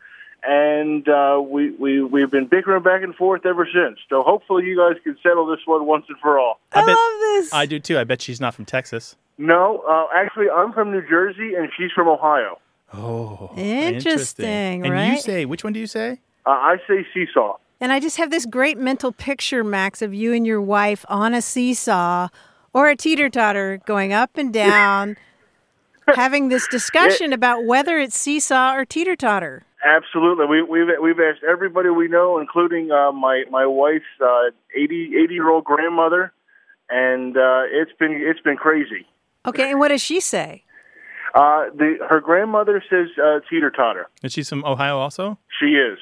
and uh, we we we've been bickering back and forth ever since. So hopefully you guys can settle this one once and for all. I, bet- love this. I do too. I bet she's not from Texas. No, uh, actually I'm from New Jersey and she's from Ohio. Oh, Interesting, And you say, which one do you say? Uh, I say seesaw. And I just have this great mental picture, Max, of you and your wife on a seesaw or a teeter totter going up and down, having this discussion about whether it's seesaw or teeter totter. Absolutely. We, we've we've asked everybody we know, including uh, my my wife's uh, 80 80 year old grandmother, and uh, it's been it's been crazy. Okay, and what does she say? Uh, the her grandmother says uh, teeter totter. And she's from Ohio also? She is.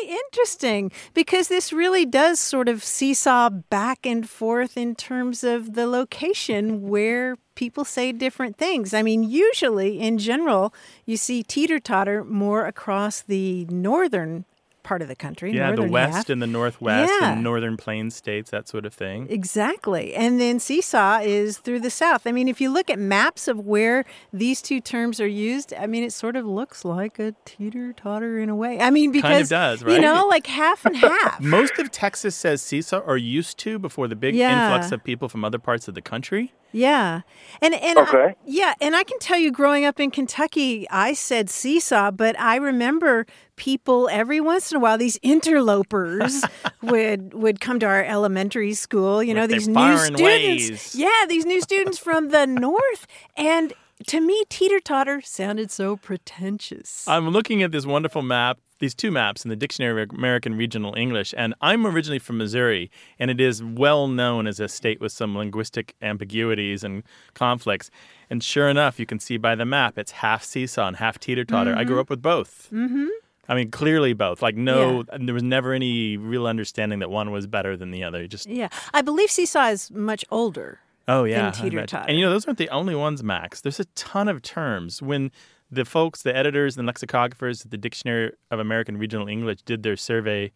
Very interesting because this really does sort of seesaw back and forth in terms of the location where people say different things. I mean, usually in general, you see teeter totter more across the northern part of the country. Yeah, the West half. and the Northwest Yeah. and Northern Plains states, that sort of thing. Exactly. And then seesaw is through the South. I mean, if you look at maps of where these two terms are used, I mean, it sort of looks like a teeter totter in a way. I mean, because, does, right? you know, like half and half. Most of Texas says seesaw or used to before the big Yeah. influx of people from other parts of the country. Yeah. And and I- yeah, and I can tell you growing up in Kentucky, I said seesaw, but I remember people every once in a while these interlopers would would come to our elementary school, you know, With their these new students. ways. Yeah, these new students from the north and to me teeter totter sounded so pretentious. I'm looking at this wonderful map, these two maps in the Dictionary of American Regional English, and I'm originally from Missouri, and it is well known as a state with some linguistic ambiguities and conflicts. And sure enough, you can see by the map, it's half seesaw and half teeter totter. I grew up with both. Mm-hmm. I mean, clearly both. Like, no, there was never any real understanding that one was better than the other. Just yeah. I believe seesaw is much older. Oh yeah, teeter totter. And you know, those aren't the only ones, Max. There's a ton of terms. When the folks, the editors and lexicographers at the Dictionary of American Regional English did their survey,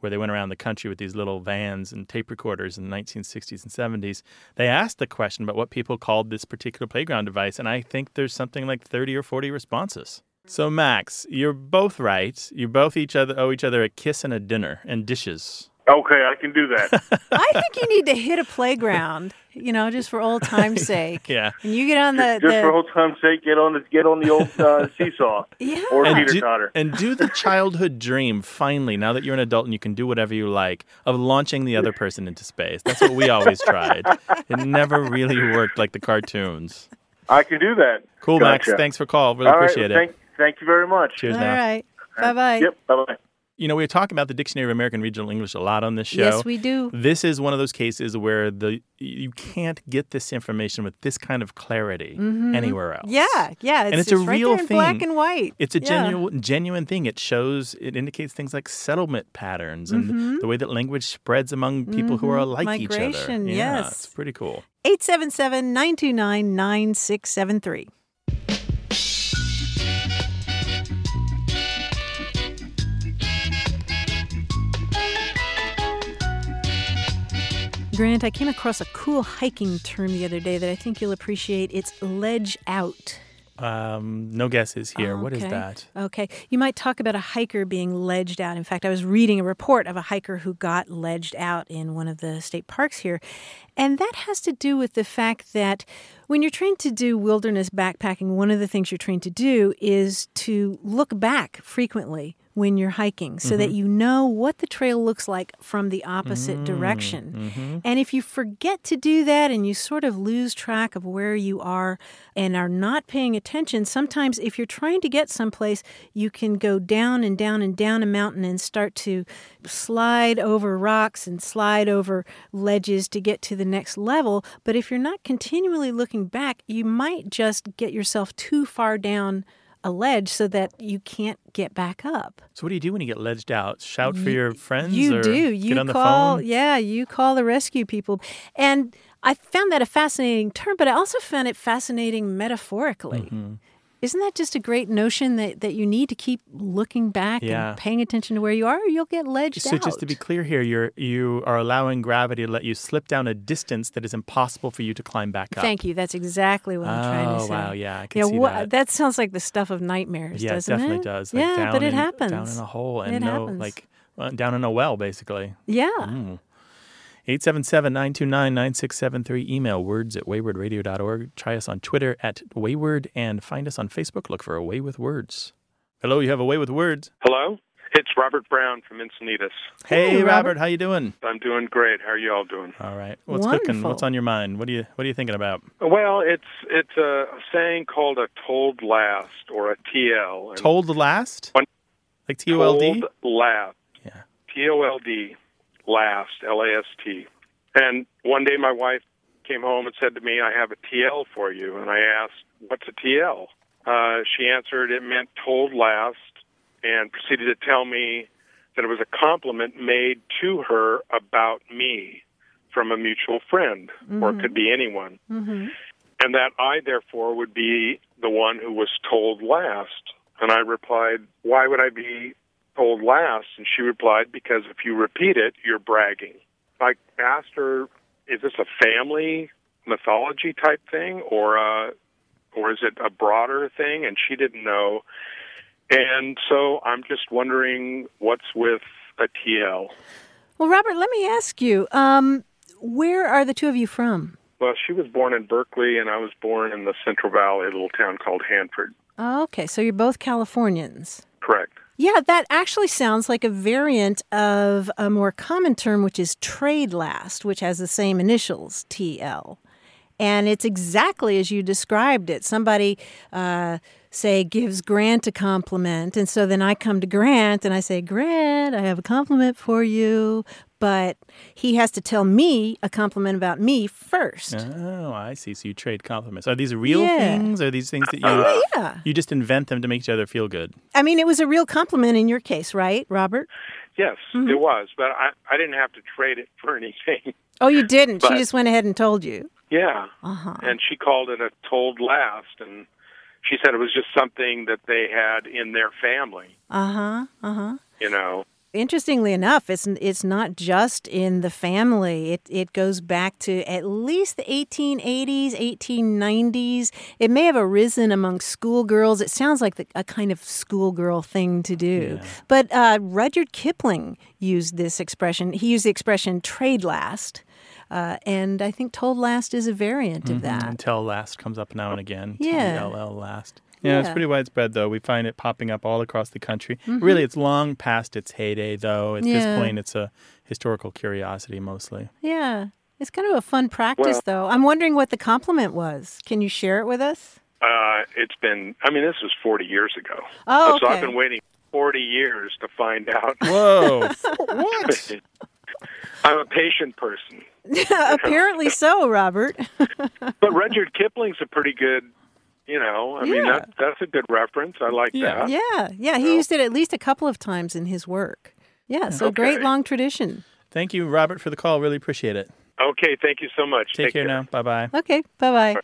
where they went around the country with these little vans and tape recorders in the 1960s and 70s, they asked the question about what people called this particular playground device, and I think there's something like 30 or 40 responses. So Max, you're both right. You both each other owe each other a kiss and a dinner and dishes. Okay, I can do that. I think you need to hit a playground, you know, just for old time's sake. Yeah. And you get on the, Just the for old time's sake, get on the get on the old uh, seesaw yeah. or and teeter do, totter. and do the childhood dream finally now that you're an adult and you can do whatever you like of launching the other person into space that's what we always tried it never really worked like the cartoons I can do that. cool max thanks for call really All right, appreciate thank, it Thank you very much. cheers All now right. Bye bye. Yep. Bye bye. You know we talk about the dictionary of american regional english a lot on this show Yes, we do. this is one of those cases where the you can't get this information with this kind of clarity anywhere else Mm-hmm. Yeah, yeah. It's, And it's a right real in black and white. It's a Yeah. genuine genuine thing. It shows it indicates things like settlement patterns and the way that language spreads among people who are alike each other. Mm-hmm. Migration, Yeah, yes. it's pretty cool. 877 929 9673. Grant, I came across a cool hiking term the other day that I think you'll appreciate. It's ledge out. Um, no guesses here. What is that? Okay. You might talk about a hiker being ledged out. In fact, I was reading a report of a hiker who got ledged out in one of the state parks here. And that has to do with the fact that when you're trained to do wilderness backpacking, one of the things you're trained to do is to look back frequently when you're hiking so that mm-hmm. you know what the trail looks like from the opposite mm, direction. Mm-hmm. And if you forget to do that and you sort of lose track of where you are and are not paying attention, sometimes if you're trying to get someplace, you can go down and down and down a mountain and start to slide over rocks and slide over ledges to get to the next level. But if you're not continually looking back, you might just get yourself too far down a ledge so that you can't get back up. So what do you do when you get ledged out? Shout for You- your friends? You or do. You call. Yeah, you call the rescue people. And I found that a fascinating term, but I also found it fascinating metaphorically. Mm-hmm. Isn't that just a great notion that, that you need to keep looking back Yeah. and paying attention to where you are, or you'll get ledged So out? just to be clear here, you're you are allowing gravity to let you slip down a distance that is impossible for you to climb back up. Thank you. That's exactly what I'm trying to say. Oh, wow, yeah, I can yeah, see wha- that. sounds like the stuff of nightmares, Yeah, doesn't definitely it? does. Like yeah, but it in, happens. Down in a hole and It no happens. like uh, down in a well, basically. yeah. Mm. 877-929-9673. Email words at waywordradio.org. Try us on Twitter at wayword and find us on Facebook. Look for A Way with Words. Hello, you have A Way with Words. Hello, it's Robert Brown from Encinitas. Hey, Hey, Robert. Robert. how you doing? I'm doing great. How are you all doing? All right. What's cooking? What's on your mind? What are you What are you thinking about? Well, it's it's a saying called a told last or a TL. And Told last? One- Like T O L D? Told last. Yeah. T O L D. Last. L A S T. And one day my wife came home and said to me, "I have a TL for you." And I asked, "What's a TL?" Uh, she answered, "It meant told last," and proceeded to tell me that it was a compliment made to her about me from a mutual friend, or it could be anyone. hmm and that I therefore would be the one who was told last. And I replied, Why would I be told last? And she replied, Because if you repeat it, you're bragging. I asked her, Is this a family mythology type thing or uh or is it a broader thing? And she didn't know. And so I'm just wondering what's with a TL. Well, Robert, let me ask you, um, where are the two of you from? Well, she was born in Berkeley, and I was born in the Central Valley, a little town called Hanford. Oh, okay, so you're both Californians. Correct. Yeah, that actually sounds like a variant of a more common term, which is trade last, which has the same initials, TL. And it's exactly as you described it. Somebody, uh, say, gives Grant a compliment. And so then I come to Grant and I say, Grant, I have a compliment for you. But he has to tell me a compliment about me first. Oh, I see. So you trade compliments. Are these real Yeah. things? Are these things that you Oh, yeah. you just invent them to make each other feel good? I mean, it was a real compliment in your case, right, Robert? Yes, Mm-hmm. it was, but I, I didn't have to trade it for anything. Oh, you didn't. she just went ahead and told you. Yeah. Uh-huh. And she called it a told last, and she said it was just something that they had in their family, Uh huh. Uh huh. you know. Interestingly enough, it's it's not just in the family. It it goes back to at least the 1880s, 1890s. It may have arisen among schoolgirls. It sounds like the, a kind of schoolgirl thing to do. Yeah. But uh, Rudyard Kipling used this expression. He used the expression "trade last," uh, and I think "told last" is a variant of that. Until last comes up now and again. Yeah. T-E-L-L last. Yeah, it's pretty widespread though. We find it popping up all across the country. Mhm. Really, it's long past its heyday though. At this point, it's a historical curiosity mostly. Yeah, it's kind of a fun practice, Well- though. I'm wondering what the compliment was. Can you share it with us? Uh, it's been, I mean, this was 40 years ago. Oh, So I've been waiting 40 years to find out. Whoa. what? I'm a patient person. Apparently so, Robert. But Rudyard Kipling's a pretty good, you know, I mean, that, that's a good reference. I like that. yeah, yeah. He used it at least a couple of times in his work. Yeah, so great long tradition. Thank you, Robert, for the call. Really appreciate it. Okay, thank you so much. Take, care, now. Bye bye. Okay, bye bye.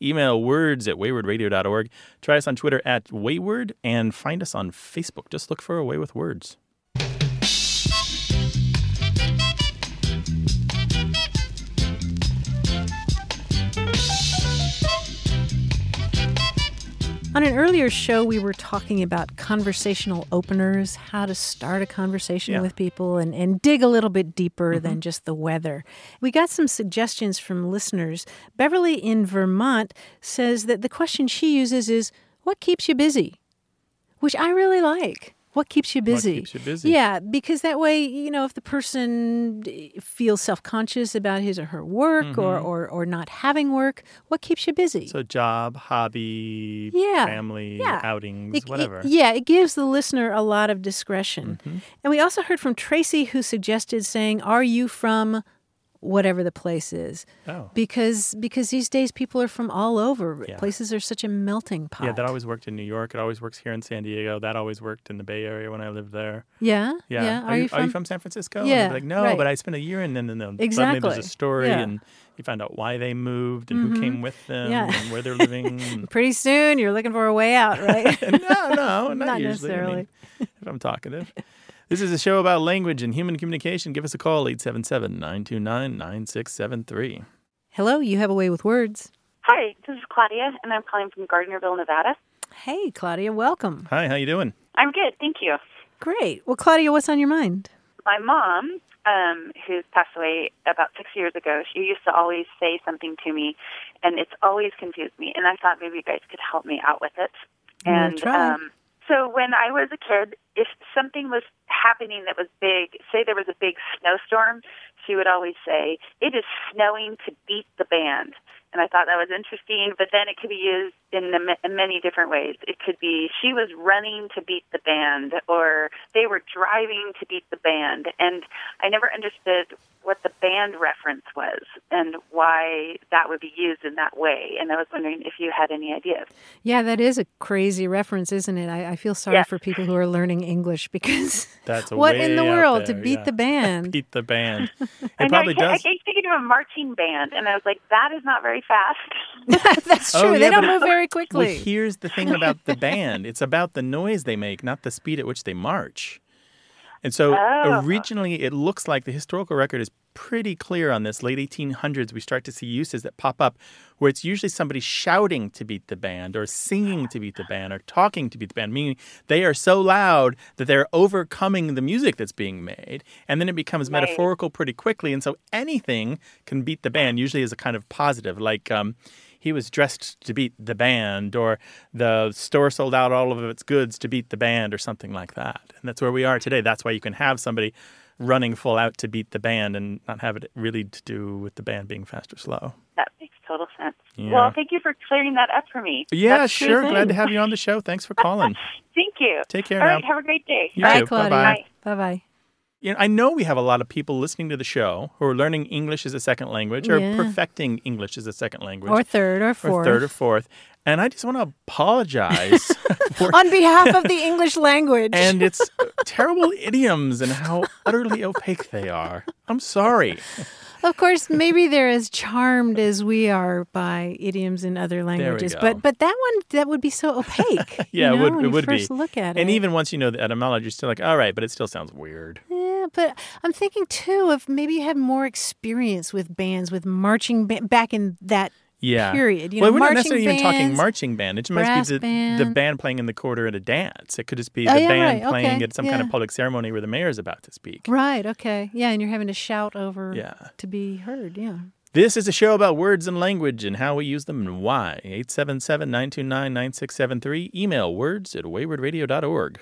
Email words at waywordradio.org. Try us on Twitter at wayword and find us on Facebook. Just look for A Way with Words. On an earlier show, we were talking about conversational openers, how to start a conversation Yeah. with people and, and dig a little bit deeper than mm-hmm. just the weather. We got some suggestions from listeners. Beverly in Vermont says that the question she uses is, What keeps you busy? Which I really like. What keeps you busy? keeps you busy? Yeah, because that way, you know, if the person eh, feels self conscious about his or her work or, Mhm. or, or not having work, what keeps you busy? So, job, hobby, Yeah, family, yeah. outings, It- it- whatever. yeah, it gives the listener a lot of discretion. Mm-hmm. And we also heard from Tracy who suggested saying, "Are you from whatever the place is?" Oh. Because because these days people are from all over. Yeah. Places are such a melting pot. Yeah, that always worked in New York. It always works here in San Diego. That always worked in the Bay Area when I lived there. Yeah, Yeah. yeah. Are, you, are you from San Francisco? Yeah, like, no, right. but I spent a year in, and then suddenly Exactly. there's a story, Yeah. and you find out why they moved and Mhm. who came with them Yeah. and where they're living. Pretty soon you're looking for a way out, right? no, no, not, Not usually. I necessarily. mean, if I'm talkative. This is a show about language and human communication. Give us a call, 877 929 9673. Hello, you have a way with words. Hi, this is Claudia, and I'm calling from Gardnerville, Nevada. Hey, Claudia, welcome. Hi, how you doing? I'm good, thank you. Great. Well, Claudia, what's on your mind? My mom, um, who's passed away about six years ago, she used to always say something to me, and it's always confused me. And I thought maybe you guys could help me out with it. I'm gonna And try. um, so when I was a kid, if something was happening that was big, say there was a big snowstorm, she would always say, "It is snowing to beat the band." And I thought that was interesting, but then it could be used in, the, in many different ways. It could be she was running to beat the band, or they were driving to beat the band. And I never understood what the band reference was and why that would be used in that way. And I was wondering if you had any ideas. Yeah, that is a crazy reference, isn't it? I, I feel sorry Yes. for people who are learning English because That's what in the way out world to beat yeah. the band? Beat the band. It I know, probably I, kept, does. I kept thinking of a marching band, and I was like, that is not very fast. That's Oh, true. yeah, they don't move very Well, quickly. here's the thing about the band it's about the noise they make, not the speed at which they march. And so Oh. originally, it looks like the historical record is pretty clear on this. Late 1800s, we start to see uses that pop up where it's usually somebody shouting to beat the band or singing to beat the band or talking to beat the band, meaning they are so loud that they're overcoming the music that's being made. And then it becomes Right. metaphorical pretty quickly. And so anything can beat the band, usually as a kind of positive, like, um, he was dressed to beat the band, or the store sold out all of its goods to beat the band, or something like that. And that's where we are today. That's why you can have somebody running full out to beat the band and not have it really to do with the band being fast or slow. That makes total sense. Yeah. Well, thank you for clearing that up for me. Yeah, That's sure. Glad to have you on the show. Thanks for calling. Thank you. Take care All right, now. have a great day. You Bye, too. Claudia. Bye-bye. Bye bye. You know, I know we have a lot of people listening to the show who are learning English as a second language or Yeah. perfecting English as a second language. Or third or fourth. Or third or fourth. And I just want to apologize for On behalf of the English language. and its terrible idioms and how utterly opaque they are. I'm sorry. Of course, maybe they're as charmed as we are by idioms in other languages, but but that one that would be so opaque. Yeah, you it would when it would first be. look at and it. even once you know the etymology, you're still like, all right, but it still sounds weird. Yeah, but I'm thinking too of maybe you have more experience with bands, with marching ba- back in that Yeah. period. You well, know, we're not necessarily even talking marching band. It just might be the, the band. band playing in the quarter at a dance. It could just be Oh, the yeah, band right, playing okay, at some kind of public ceremony where the mayor is about to speak. Right. Okay. Yeah, and you're having to shout over Yeah. to be heard. Yeah. This is a show about words and language and how we use them and why. 877 929 9673. Email words at waywordradio.org.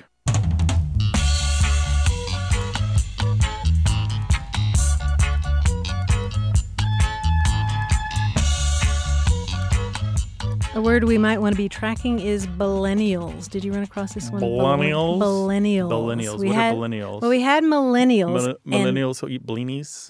A word we might want to be tracking is millennials. Did you run across this one? Millennials? Millennials. Millennials. We What are had, millennials? Well, we had millennials. Mil- and- millennials who eat blinis?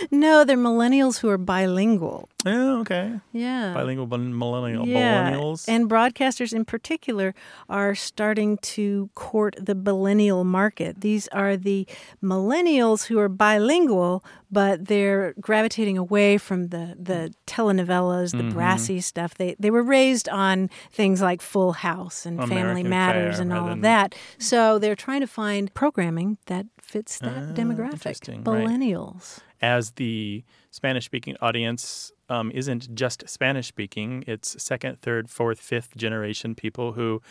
no, they're millennials who are bilingual. oh, okay. Yeah. Bilingual millennial Yeah, millennials. and broadcasters in particular are starting to court the millennial market. These are the millennials who are bilingual, but they're gravitating away from the, the telenovelas, the Mhm. brassy stuff. They they were raised on things like Full House and Family Matters Fare and all of that. So they're trying to find programming that fits that Ah, demographic. interesting, right. Millennials. As the Spanish speaking audience um, isn't just Spanish speaking, it's second, third, fourth, fifth generation people who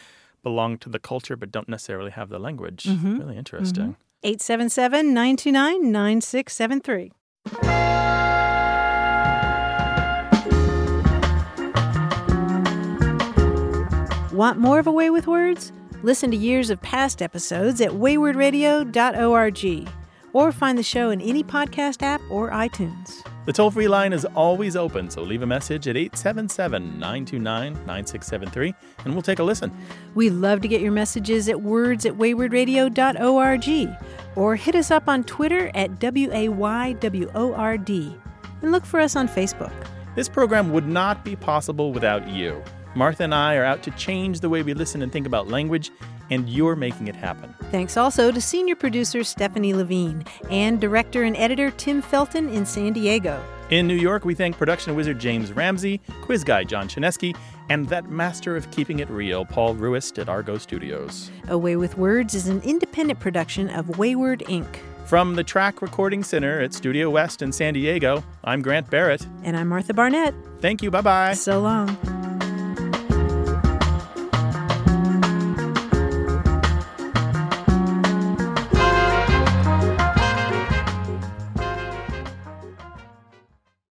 belong to the culture but don't necessarily have the language. Mhm. Really interesting. 877 929 9673. Want more of A Way with Words? Listen to years of past episodes at waywordradio.org or find the show in any podcast app or iTunes. The toll free line is always open, so leave a message at 877 929 9673 and we'll take a listen. We love to get your messages at words at waywardradio.org or hit us up on Twitter at W-A-Y-W-O-R-D and look for us on Facebook. This program would not be possible without you. Martha and I are out to change the way we listen and think about language, and you're making it happen. Thanks also to senior producer Stefanie Levine and director and editor Tim Felten in San Diego. In New York, we thank production wizard James Ramsey, quiz guy John Chaneski, and that master of keeping it real, Paul Ruest at Argo Studios. A Way with Words is an independent production of Wayword Inc. From the Track Recording Center at Studio West in San Diego, I'm Grant Barrett. And I'm Martha Barnette. Thank you. Bye bye. So long.